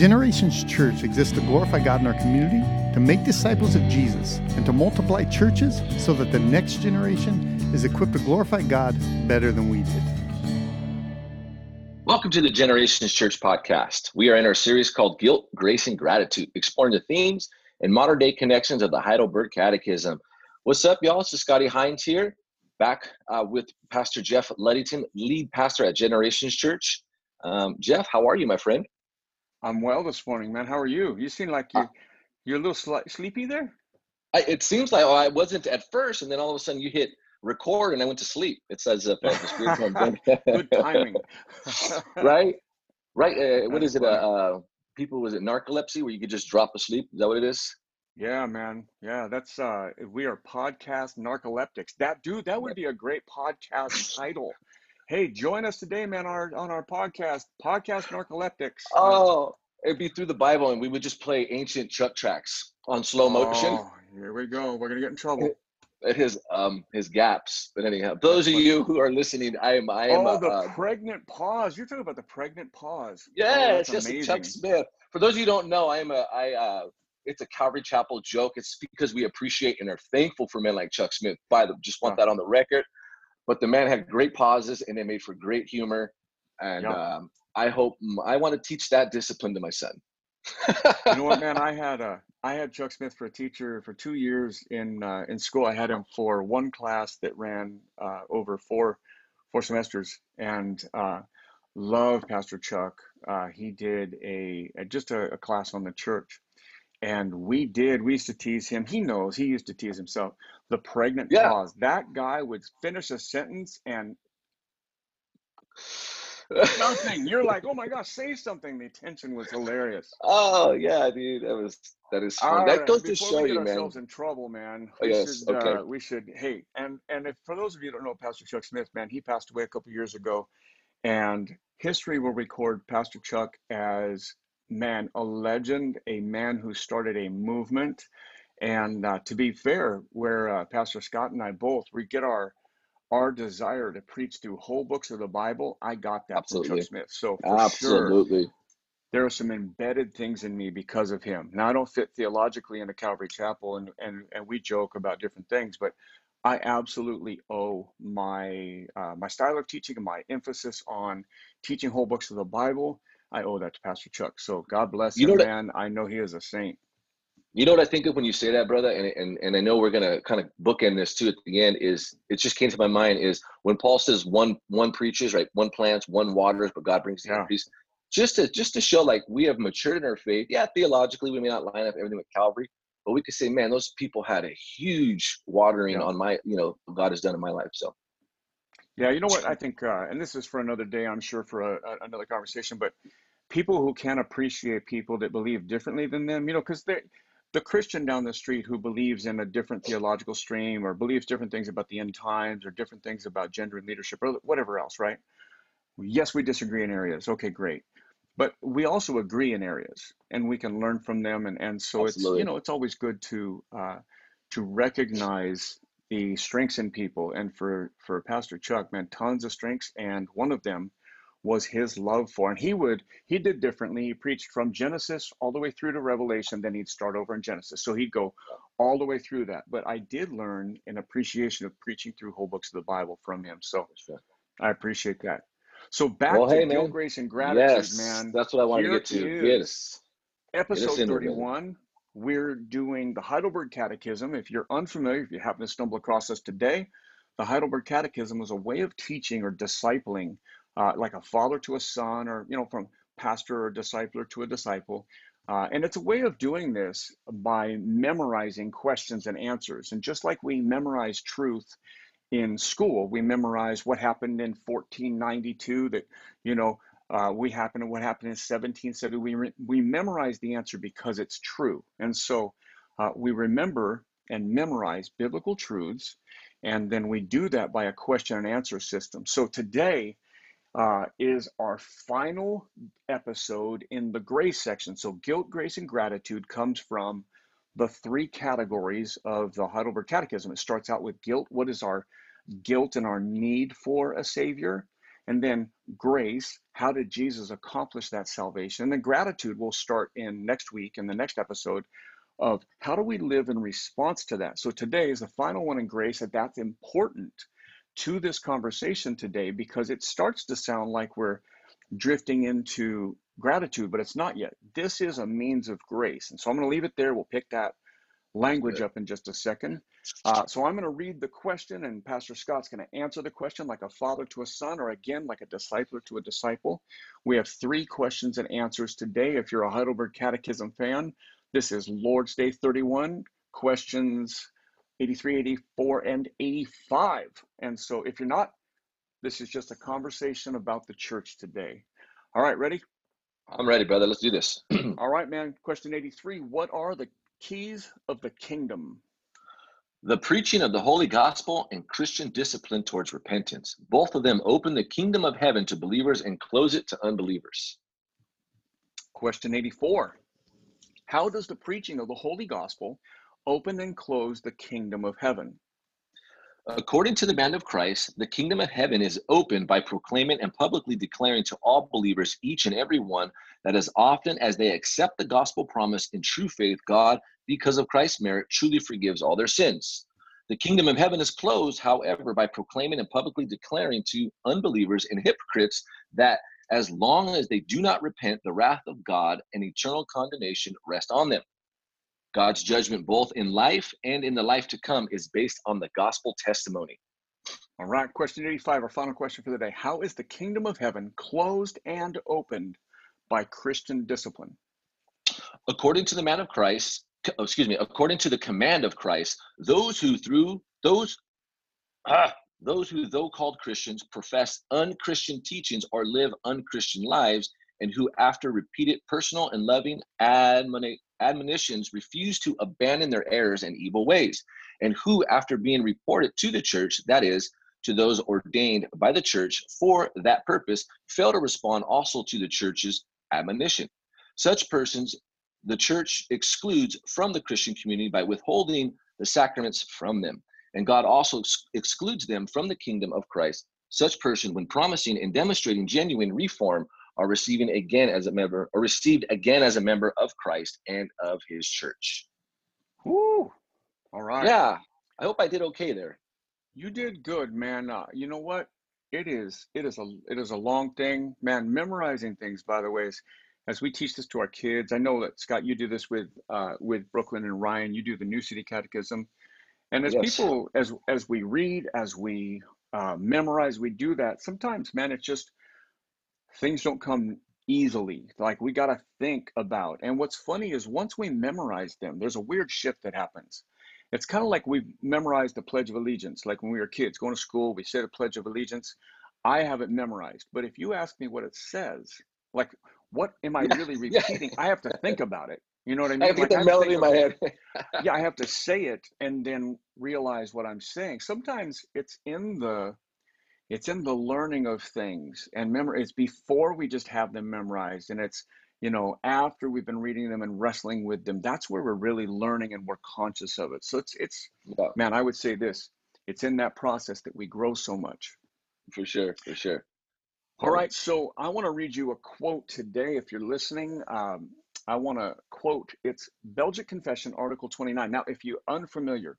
Generations Church exists to glorify God in our community, to make disciples of Jesus, and to multiply churches so that the next generation is equipped to glorify God better than we did. Welcome to the Generations Church podcast. We are in our series called Guilt, Grace, and Gratitude, exploring the themes and modern day connections of the Heidelberg Catechism. What's up, y'all? Is Scotty Hines here, back uh, with Pastor Jeff Luddington, lead pastor at Generations Church. Um, Jeff, how are you, my friend? I'm well this morning, man. How are you? You seem like you you're a little sleepy there. I, it seems like oh, I wasn't at first, and then all of a sudden you hit record, and I went to sleep. It says uh, good timing, right? Right? Uh, what is it? Uh, uh, people was it narcolepsy where you could just drop asleep? Is that what it is? Yeah, man. Yeah, that's uh we are podcast narcoleptics. That dude, that would be a great podcast title. Hey, join us today, man, on our on our podcast, Podcast Narcoleptics. Oh, it'd be through the Bible, and we would just play ancient Chuck tracks on slow motion. Oh, here we go. We're gonna get in trouble. his um his gaps. But anyhow, those of you who are listening, I am I am. Oh, the uh, pregnant pause. You're talking about the pregnant pause. Yeah, oh, it's just amazing. Chuck Smith. For those of you who don't know, I am a I uh it's a Calvary Chapel joke. It's because we appreciate and are thankful for men like Chuck Smith. By the just want that on the record. But the man had great pauses and they made for great humor. And um, I hope I want to teach that discipline to my son. you know what, man? I had a I had Chuck Smith for a teacher for two years in uh, in school. I had him for one class that ran uh, over four four semesters, and uh, loved Pastor Chuck. Uh, he did a, a just a, a, class on the church, and we did. We used to tease him. He knows. He used to tease himself. The pregnant yeah. pause. That guy would finish a sentence and nothing. You're like, oh my gosh, say something. The tension was hilarious. Oh yeah, dude, that was that is fun. All that right. goes Before to show we you, man. in trouble, man. We oh, yes. should, okay. Uh, we should. Hey, and and if for those of you who don't know Pastor Chuck Smith, man, he passed away a couple years ago, and history will record Pastor Chuck as man, a legend, a man who started a movement. And uh, to be fair, where uh, Pastor Scott and I both we get our our desire to preach through whole books of the Bible, I got that Absolutely. from Chuck Smith. So for Absolutely. sure, there are some embedded things in me because of him. Now I don't fit theologically into Calvary Chapel, and and and we joke about different things, but I absolutely owe my uh, my style of teaching and my emphasis on teaching whole books of the Bible. I owe that to Pastor Chuck. So God bless you him, know man. I know he is a saint. You know what I think of when you say that, brother, and and, and I know we're gonna kind of bookend this too at the end. Is it just came to my mind is when Paul says one one preaches, right? One plants, one waters, but God brings the yeah. increase. Just to just to show like we have matured in our faith. Yeah, theologically we may not line up everything with Calvary, but we could say, man, those people had a huge watering yeah. on my, you know, God has done in my life. So. Yeah, you know what I think, uh, and this is for another day, I'm sure, for a, a, another conversation. But people who can appreciate people that believe differently than them, you know, because they the Christian down the street who believes in a different theological stream or believes different things about the end times or different things about gender and leadership or whatever else, right? Yes, we disagree in areas. Okay, great. But we also agree in areas and we can learn from them. And, and so Absolutely. it's, you know, it's always good to, uh, to recognize the strengths in people. And for, for Pastor Chuck, man, tons of strengths. And one of them was his love for. And he would, he did differently. He preached from Genesis all the way through to Revelation, then he'd start over in Genesis. So he'd go all the way through that. But I did learn an appreciation of preaching through whole books of the Bible from him. So I appreciate that. So back well, to hey, guilt, grace, and gratitude, yes, man. That's what I want to get to. Yes. Episode 31. We're doing the Heidelberg Catechism. If you're unfamiliar, if you happen to stumble across us today, the Heidelberg Catechism is a way of teaching or discipling uh, like a father to a son, or you know, from pastor or discipler to a disciple. Uh, and it's a way of doing this by memorizing questions and answers. And just like we memorize truth in school, we memorize what happened in 1492. That you know, uh, we happened what happened in 1770. We re- we memorize the answer because it's true, and so uh, we remember and memorize biblical truths, and then we do that by a question and answer system. So today uh, is our final episode in the grace section. So, guilt, grace, and gratitude comes from the three categories of the Heidelberg Catechism. It starts out with guilt. What is our guilt and our need for a Savior? And then grace, how did Jesus accomplish that salvation? And then gratitude will start in next week in the next episode of how do we live in response to that. So today is the final one in grace, that that's important to this conversation today because it starts to sound like we're drifting into gratitude, but it's not yet. This is a means of grace. And so I'm going to leave it there. We'll pick that language up in just a second. Uh, so I'm going to read the question, and Pastor Scott's going to answer the question like a father to a son, or again, like a discipler to a disciple. We have three questions and answers today. If you're a Heidelberg Catechism fan, this is Lord's Day 31, questions 83, 84, and 85. And so if you're not, this is just a conversation about the church today. All right, ready? I'm ready, brother. Let's do this. All right, man. Question 83 What are the keys of the kingdom? The preaching of the holy gospel and Christian discipline towards repentance. Both of them open the kingdom of heaven to believers and close it to unbelievers. Question 84 How does the preaching of the holy gospel open and close the kingdom of heaven? According to the band of Christ, the kingdom of heaven is opened by proclaiming and publicly declaring to all believers, each and every one, that as often as they accept the gospel promise in true faith, God, because of Christ's merit, truly forgives all their sins. The kingdom of heaven is closed, however, by proclaiming and publicly declaring to unbelievers and hypocrites that as long as they do not repent, the wrath of God and eternal condemnation rest on them. God's judgment, both in life and in the life to come, is based on the gospel testimony. All right, question 85, our final question for the day. How is the kingdom of heaven closed and opened by Christian discipline? According to the man of Christ, oh, excuse me, according to the command of Christ, those who through those ah, those who though called Christians profess unchristian teachings or live unchristian lives and who after repeated personal and loving admonition admonitions refuse to abandon their errors and evil ways, and who, after being reported to the church, that is, to those ordained by the church for that purpose, fail to respond also to the church's admonition. Such persons the church excludes from the Christian community by withholding the sacraments from them. And God also ex- excludes them from the kingdom of Christ. Such person, when promising and demonstrating genuine reform, are receiving again as a member or received again as a member of Christ and of his church. Woo! All right. Yeah. I hope I did okay there. You did good, man. Uh, you know what? It is it is a it is a long thing, man. Memorizing things, by the way, is as we teach this to our kids. I know that Scott, you do this with uh, with Brooklyn and Ryan. You do the New City Catechism, and as yes. people as as we read, as we uh, memorize, we do that. Sometimes, man, it's just things don't come easily. Like we got to think about. And what's funny is once we memorize them, there's a weird shift that happens. It's kind of like we've memorized the Pledge of Allegiance. Like when we were kids going to school, we said a Pledge of Allegiance. I have it memorized. But if you ask me what it says, like what am I really repeating? I have to think about it. You know what I mean? I get like, the melody in my head. yeah, I have to say it and then realize what I'm saying. Sometimes it's in the it's in the learning of things and memory it's before we just have them memorized and it's you know after we've been reading them and wrestling with them that's where we're really learning and we're conscious of it. So it's it's yeah. man i would say this it's in that process that we grow so much. For sure for sure. All right so i want to read you a quote today if you're listening. Um, i want to quote it's belgic confession article 29 now if you're unfamiliar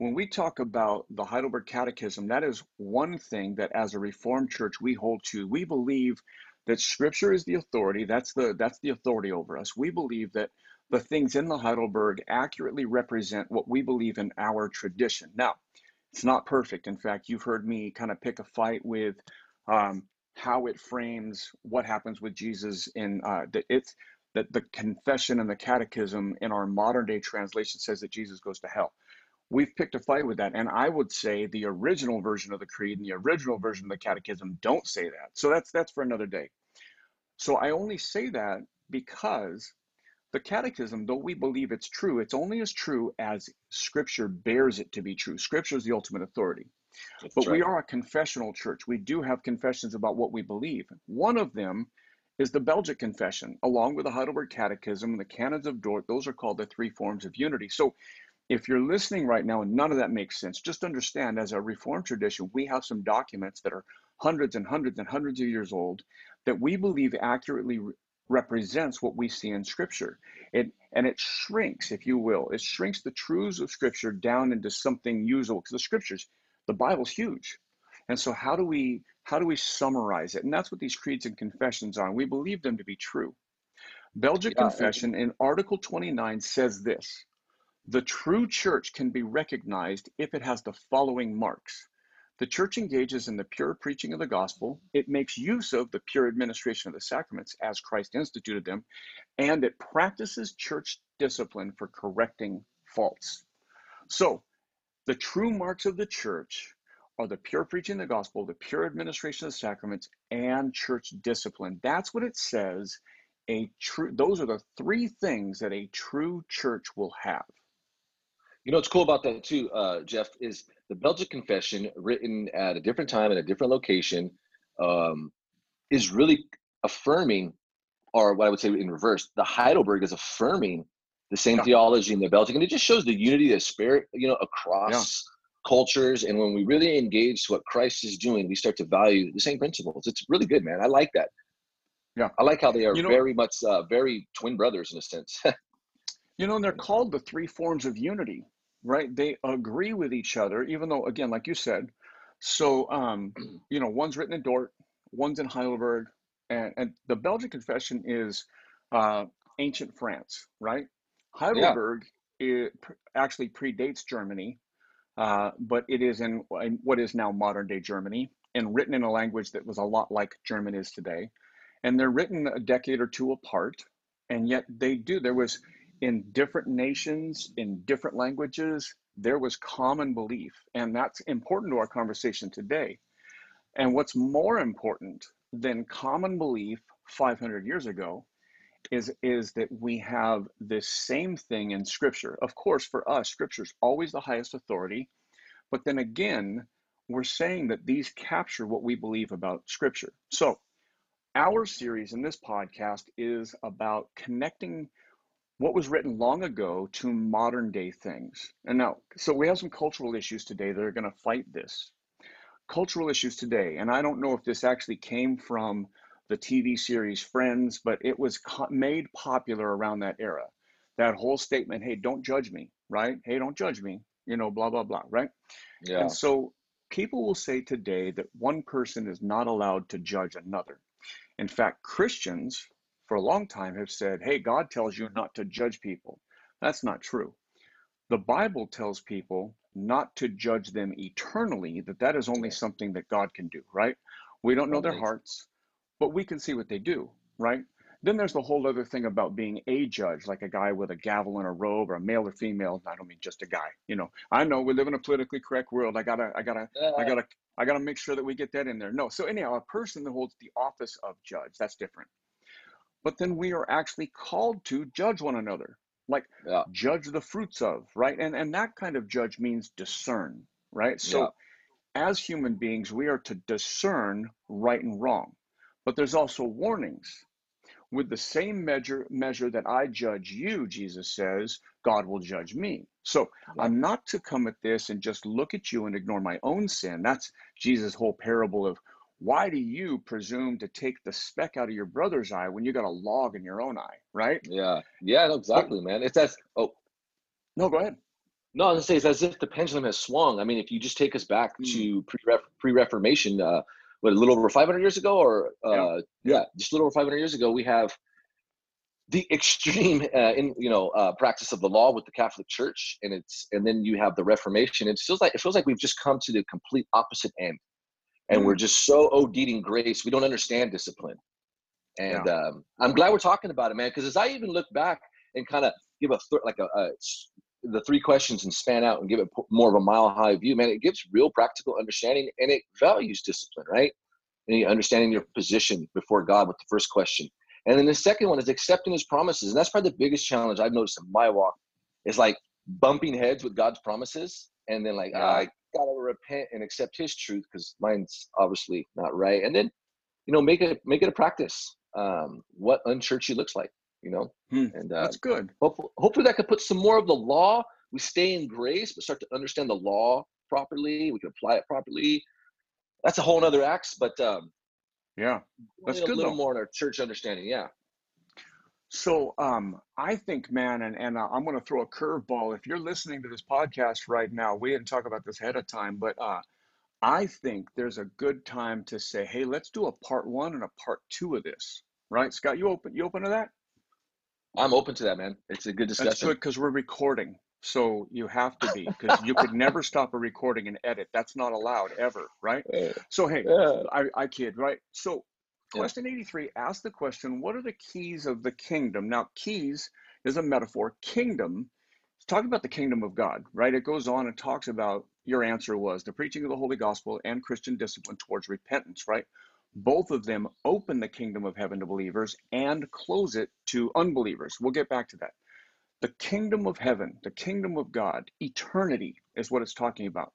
when we talk about the Heidelberg Catechism, that is one thing that as a Reformed church we hold to. We believe that Scripture is the authority. That's the that's the authority over us. We believe that the things in the Heidelberg accurately represent what we believe in our tradition. Now, it's not perfect. In fact, you've heard me kind of pick a fight with um, how it frames what happens with Jesus in uh, that it's that the confession and the catechism in our modern day translation says that Jesus goes to hell we've picked a fight with that. And I would say the original version of the creed and the original version of the catechism don't say that. So that's that's for another day. So I only say that because the catechism, though we believe it's true, it's only as true as scripture bears it to be true. Scripture is the ultimate authority. That's but right. we are a confessional church. We do have confessions about what we believe. One of them is the Belgic Confession, along with the Heidelberg Catechism and the Canons of Dort. Those are called the three forms of unity. So if you're listening right now and none of that makes sense, just understand as a Reformed tradition, we have some documents that are hundreds and hundreds and hundreds of years old, that we believe accurately re- represents what we see in Scripture. It and it shrinks, if you will, it shrinks the truths of Scripture down into something usable because the Scriptures, the Bible's huge, and so how do we how do we summarize it? And that's what these creeds and confessions are. And we believe them to be true. Belgic yeah, Confession in Article 29 says this The true church can be recognized if it has the following marks. The church engages in the pure preaching of the gospel. It makes use of the pure administration of the sacraments as Christ instituted them, and it practices church discipline for correcting faults. So, the true marks of the church are the pure preaching of the gospel, the pure administration of the sacraments, and church discipline. That's what it says. A true those are the three things that a true church will have. You know what's cool about that too, uh, Jeff, is the Belgic Confession, written at a different time in a different location, um, is really affirming, or what I would say in reverse, the Heidelberg is affirming the same yeah. theology in the Belgic, and it just shows the unity of the spirit, you know, across cultures and when we really engage what christ is doing we start to value the same principles. It's really good man. I like that. Yeah. I like how they are you know, very much uh, very twin brothers in a sense you know and they're called the three forms of unity right they agree with each other even though again like you said so um you know one's written in dort one's in heidelberg and, and the belgian confession is uh ancient france right heidelberg yeah. it actually predates germany uh, but it is in, in what is now modern day Germany and written in a language that was a lot like German is today. And they're written a decade or two apart, and yet they do. There was in different nations, in different languages, there was common belief, and that's important to our conversation today. And what's more important than common belief 500 years ago is is that we have this same thing in scripture of course for us scripture is always the highest authority but then again we're saying that these capture what we believe about scripture so our series in this podcast is about connecting what was written long ago to modern day things and now so we have some cultural issues today that are going to fight this cultural issues today and i don't know if this actually came from the TV series Friends, but it was co- made popular around that era. That whole statement, hey, don't judge me, right? Hey, don't judge me, you know, blah, blah, blah, right? Yeah. And so people will say today that one person is not allowed to judge another. In fact, Christians for a long time have said, hey, God tells you not to judge people. That's not true. The Bible tells people not to judge them eternally, that that is only something that God can do, right? We don't know their hearts but we can see what they do, right? Then there's the whole other thing about being a judge, like a guy with a gavel and a robe, or a male or female. I don't mean just a guy. You know, I know we live in a politically correct world. I gotta, I gotta, I uh. gotta, I gotta make sure that we get that in there. No, so anyhow, a person that holds the office of judge, that's different. But then we are actually called to judge one another, like yeah. judge the fruits of, right? And and that kind of judge means discern, right? So, yeah. as human beings, we are to discern right and wrong. But there's also warnings. With the same measure measure that I judge you, Jesus says, God will judge me. So yeah. I'm not to come at this and just look at you and ignore my own sin. That's Jesus' whole parable of why do you presume to take the speck out of your brother's eye when you got a log in your own eye, right? Yeah, yeah, no, exactly, but, man. It's as oh, no, go ahead. No, I was gonna say it's as if the pendulum has swung. I mean, if you just take us back mm. to pre Reformation, uh, what a little over 500 years ago or uh, yeah. yeah. just a little over 500 years ago we have the extreme uh, in you know uh, practice of the law with the catholic church and it's and then you have the reformation it feels like it feels like we've just come to the complete opposite end and we're just so OD'd in grace we don't understand discipline and yeah. um, i'm glad we're talking about it man because as i even look back and kind of give a th- like a, a the three questions and span out and give it more of a mile high view, man, it gives real practical understanding and it values discipline, right? And understanding your position before God with the first question. And then the second one is accepting his promises. And that's probably the biggest challenge I've noticed in my walk is like bumping heads with God's promises and then like, yeah. I gotta repent and accept his truth because mine's obviously not right. And then, you know, make it make it a practice. Um, what unchurchy looks like you know hmm, and uh, that's good hopefully, hopefully that could put some more of the law we stay in grace but start to understand the law properly we can apply it properly that's a whole other axe. But um, yeah, that's good. a little though. more in our church understanding. Yeah. So um, I think, man, and, and uh, I'm going to throw a curveball. If you're listening to this podcast right now, we didn't talk about this ahead of time, but uh, I think there's a good time to say, hey, let's do a part one and a part two of this, right? Scott, you open you open to that? I'm open to that, man. It's a good discussion. That's good because we're recording, so you have to be because you could never stop a recording and edit. That's not allowed ever, right? So hey, Yeah. I, I kid, right? So. Question 83 asks the question, what are the keys of the kingdom? Now, keys is a metaphor. Kingdom, it's talking about the kingdom of God, right? It goes on and talks about your answer was the preaching of the holy gospel and Christian discipline towards repentance, right? Both of them open the kingdom of heaven to believers and close it to unbelievers. We'll get back to that. The kingdom of heaven, the kingdom of God, eternity is what it's talking about.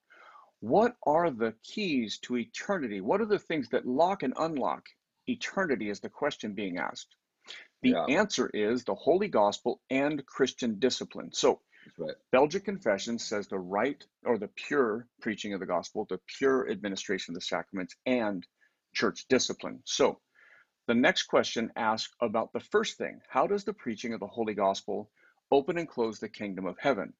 What are the keys to eternity? What are the things that lock and unlock eternity? Is the question being asked. The Yeah. answer is the holy gospel and Christian discipline. So, right. Belgic Confession says the right or the pure preaching of the gospel, the pure administration of the sacraments, and church discipline. So, the next question asks about the first thing How does the preaching of the holy gospel open and close the kingdom of heaven?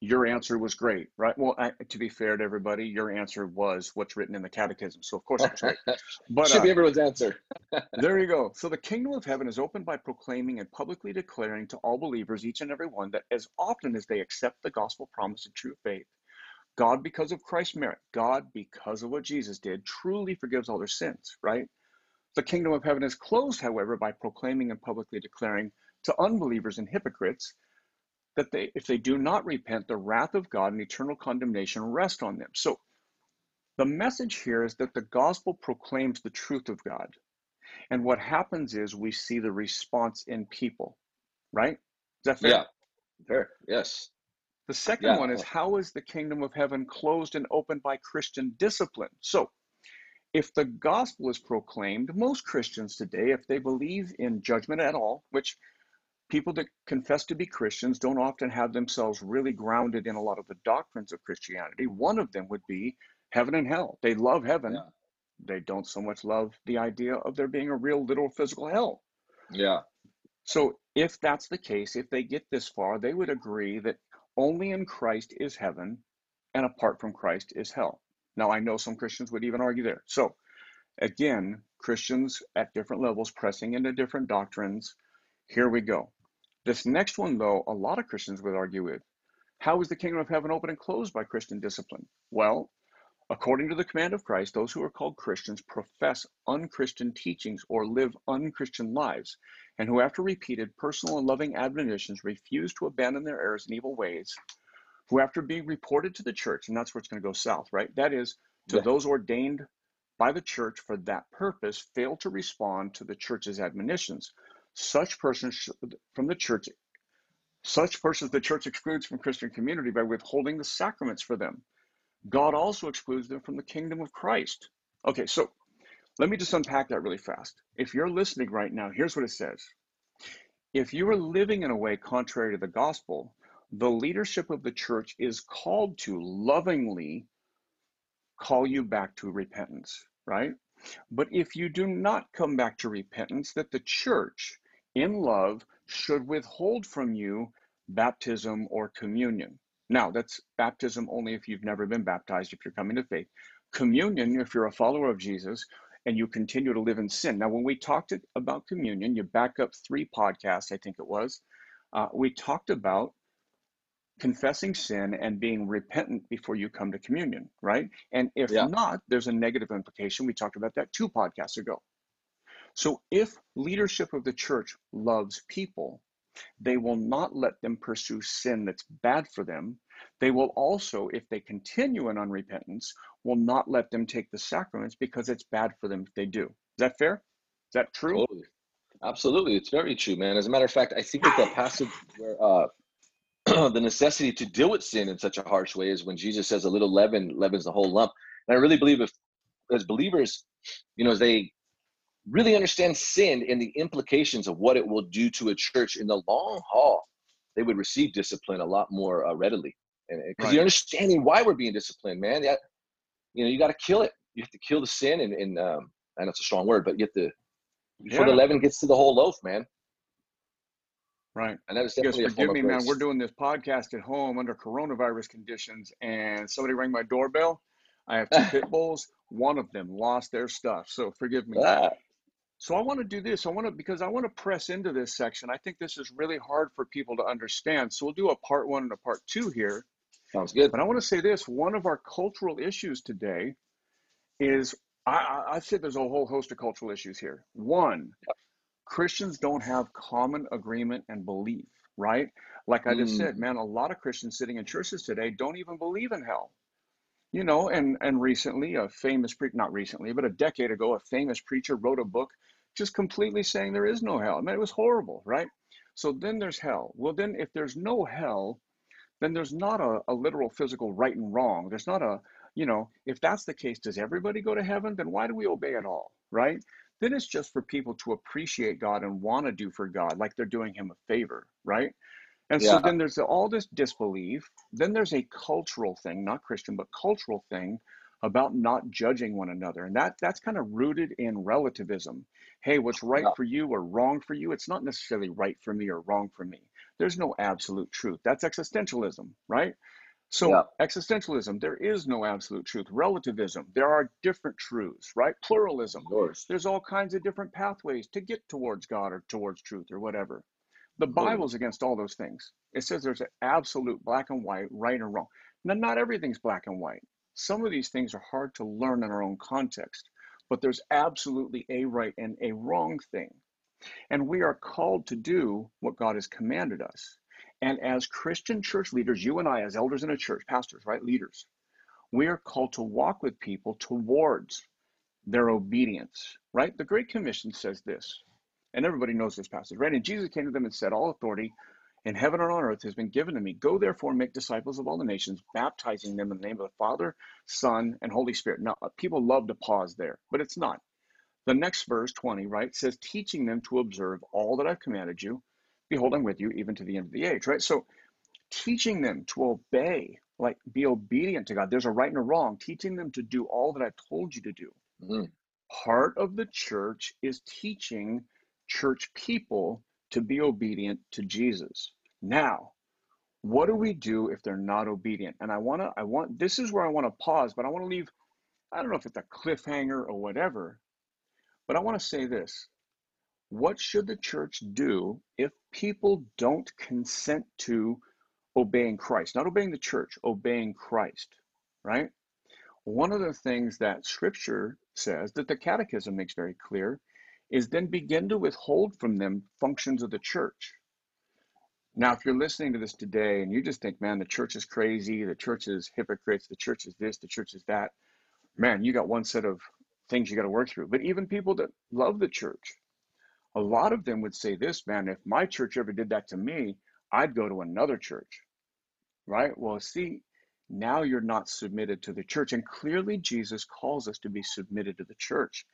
Your answer was great, right? Well, I, to be fair to everybody, your answer was what's written in the catechism. So, of course, it was great. But Should uh, be everyone's answer. there you go. So the kingdom of heaven is opened by proclaiming and publicly declaring to all believers, each and every one, that as often as they accept the gospel promise of true faith, God, because of Christ's merit, God, because of what Jesus did, truly forgives all their sins, right? The kingdom of heaven is closed, however, by proclaiming and publicly declaring to unbelievers and hypocrites that they, if they do not repent, the wrath of God and eternal condemnation rest on them. So the message here is that the gospel proclaims the truth of God. And what happens is we see the response in people, right? Is that fair? Yeah. Fair. Yes. The second Yeah. one is how is the kingdom of heaven closed and opened by Christian discipline? So, if the gospel is proclaimed, most Christians today, if they believe in judgment at all, which people that confess to be Christians don't often have themselves really grounded in a lot of the doctrines of Christianity, one of them would be heaven and hell. They love heaven, Yeah. they don't so much love the idea of there being a real literal physical hell. Yeah. So, if that's the case, if they get this far, they would agree that only in Christ is heaven and apart from Christ is hell. Now, I know some Christians would even argue there. So, again, Christians at different levels pressing into different doctrines. Here we go. This next one, though, a lot of Christians would argue with. How is the kingdom of heaven open and closed by Christian discipline? Well, according to the command of Christ, those who are called Christians profess unchristian teachings or live unchristian lives, and who, after repeated personal and loving admonitions, refuse to abandon their errors and evil ways, who, after being reported to the church, and that's where it's going to go south, right? That is, to Yeah. those ordained by the church for that purpose, fail to respond to the church's admonitions. Such persons from the church, such persons the church excludes from Christian community by withholding the sacraments for them. God also excludes them from the kingdom of Christ. Okay, so let me just unpack that really fast. If you're listening right now, here's what it says. If you are living in a way contrary to the gospel, the leadership of the church is called to lovingly call you back to repentance, right? But if you do not come back to repentance, that the church in love should withhold from you baptism or communion. Now, that's baptism only if you've never been baptized, if you're coming to faith. Communion, if you're a follower of Jesus and you continue to live in sin. Now, when we talked about communion, you back up three podcasts, I think it was, uh, we talked about confessing sin and being repentant before you come to communion, right? And if Yeah. not, there's a negative implication. We talked about that two podcasts ago. So if leadership of the church loves people, they will not let them pursue sin that's bad for them. They will also, if they continue in unrepentance, will not let them take the sacraments because it's bad for them if they do. Is that fair? Is that true? Totally. Absolutely. It's very true, man. As a matter of fact, I think that the passage where uh, the necessity to deal with sin in such a harsh way is when Jesus says a little leaven leavens the whole lump. And I really believe if as believers, you know, as they really understand sin and the implications of what it will do to a church in the long haul, they would receive discipline a lot more uh, readily. And because Right. you're understanding why we're being disciplined, man. Yeah, you know, you got to kill it. you have to kill the sin, and, and um, I know it's a strong word, but you have to before yeah. the leaven gets to the whole loaf, man. Right. And that is definitely forgive me, man. We're doing this podcast at home under coronavirus conditions, and somebody rang my doorbell. I have two pit bulls. One of them lost their stuff, so forgive me. Ah. So I want to do this. I want to because I want to press into this section. I think this is really hard for people to understand. So we'll do a part one and a part two here. Sounds good. But I want to say this: one of our cultural issues today is I, I said there's a whole host of cultural issues here. One, Christians don't have common agreement and belief, right? Like I just mm. said, man, a lot of Christians sitting in churches today don't even believe in hell. You know, and and recently a famous preacher, not recently, but a decade ago, a famous preacher wrote a book just completely saying there is no hell. I mean, it was horrible, right? So then there's hell. Well, then if there's no hell, then there's not a, a literal physical right and wrong. There's not a, you know, if that's the case, does everybody go to heaven? Then why do we obey at all, right? Then it's just for people to appreciate God and want to do for God, like they're doing Him a favor, right? And yeah. so then there's all this disbelief. Then there's a cultural thing, not Christian, but cultural thing about not judging one another. And that that's kind of rooted in relativism. Hey, what's right yeah. for you or wrong for you? It's not necessarily right for me or wrong for me. There's no absolute truth. That's existentialism, right? So yeah. existentialism, there is no absolute truth. Relativism, there are different truths, right? Pluralism, there's all kinds of different pathways to get towards God or towards truth or whatever. The Bible's against all those things. It says there's an absolute black and white, right and wrong. Now, not everything's black and white. Some of these things are hard to learn in our own context, but there's absolutely a right and a wrong thing. And we are called to do what God has commanded us. And as Christian church leaders, you and I, as elders in a church, pastors, right, leaders, we are called to walk with people towards their obedience, right? The Great Commission says this, and everybody knows this passage, right? And Jesus came to them and said, All authority in heaven and on earth has been given to me. Go therefore and make disciples of all the nations, baptizing them in the name of the Father, Son, and Holy Spirit. Now, people love to pause there, but it's not. The next verse, 20, right, says, teaching them to observe all that I've commanded you behold, I'm with you even to the end of the age, right? So teaching them to obey, like be obedient to God. There's a right and a wrong, teaching them to do all that I've told you to do. Mm-hmm. Part of the church is teaching church people to be obedient to Jesus. Now, what do we do if they're not obedient? And I want to, I want, this is where I want to pause, but I want to leave, I don't know if it's a cliffhanger or whatever, but I want to say this. What should the church do if people don't consent to obeying Christ? Not obeying the church, obeying Christ, right? One of the things that scripture says that the catechism makes very clear is then begin to withhold from them functions of the church. Now, if you're listening to this today and you just think, man, the church is crazy, the church is hypocrites, the church is this, the church is that, man, you got one set of things you got to work through. But even people that love the church, a lot of them would say this, man, if my church ever did that to me, I'd go to another church. Right? Well, see, now you're not submitted to the church. And clearly, Jesus calls us to be submitted to the church.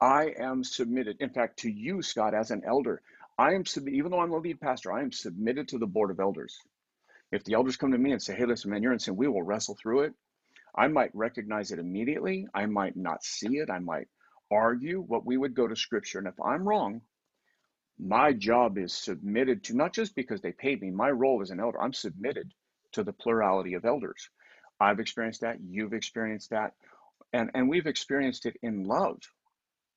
I am submitted, in fact, to you, Scott, as an elder. I am submitted, even though I'm the lead pastor, I am submitted to the board of elders. If the elders come to me and say, hey, listen, man, you're in sin, we will wrestle through it. I might recognize it immediately. I might not see it. I might argue what we would go to scripture. And if I'm wrong, my job is submitted to not just because they paid me my role as an elder i'm submitted to the plurality of elders i've experienced that you've experienced that and and we've experienced it in love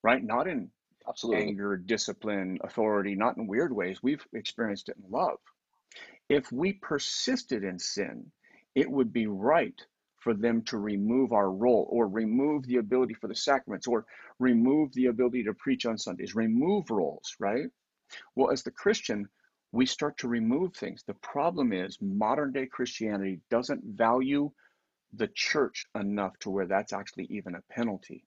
right not in Absolutely. anger discipline authority not in weird ways we've experienced it in love if we persisted in sin it would be right for them to remove our role or remove the ability for the sacraments or remove the ability to preach on sundays remove roles right well, as the Christian, we start to remove things. The problem is modern day Christianity doesn't value the church enough to where that's actually even a penalty.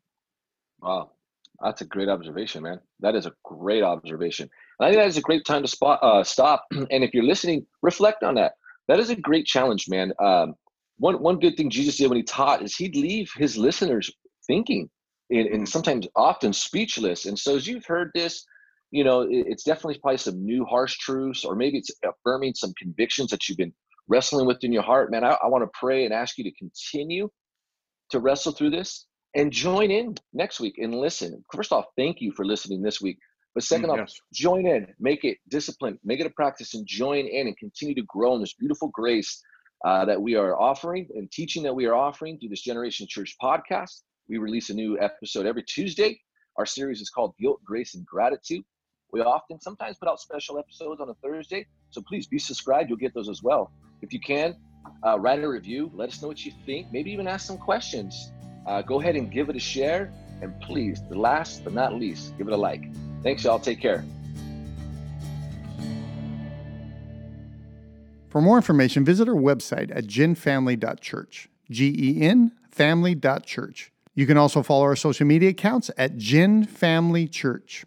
Wow. That's a great observation, man. That is a great observation. And I think that is a great time to spot, uh, stop. And if you're listening, reflect on that. That is a great challenge, man. Um, one, one good thing Jesus did when he taught is he'd leave his listeners thinking and, and sometimes often speechless. And so as you've heard this, you know, it's definitely probably some new harsh truths, or maybe it's affirming some convictions that you've been wrestling with in your heart. Man, I, I want to pray and ask you to continue to wrestle through this. And join in next week and listen. First off, thank you for listening this week. But second mm, off, yes. join in, make it discipline, make it a practice, and join in and continue to grow in this beautiful grace uh, that we are offering and teaching that we are offering through this Generation Church podcast. We release a new episode every Tuesday. Our series is called Guilt, Grace, and Gratitude. We often sometimes put out special episodes on a Thursday, so please be subscribed. You'll get those as well. If you can, uh, write a review. Let us know what you think. Maybe even ask some questions. Uh, go ahead and give it a share. And please, the last but not least, give it a like. Thanks, y'all. Take care. For more information, visit our website at genfamily.church. G E N family.church. You can also follow our social media accounts at Gen Family Church.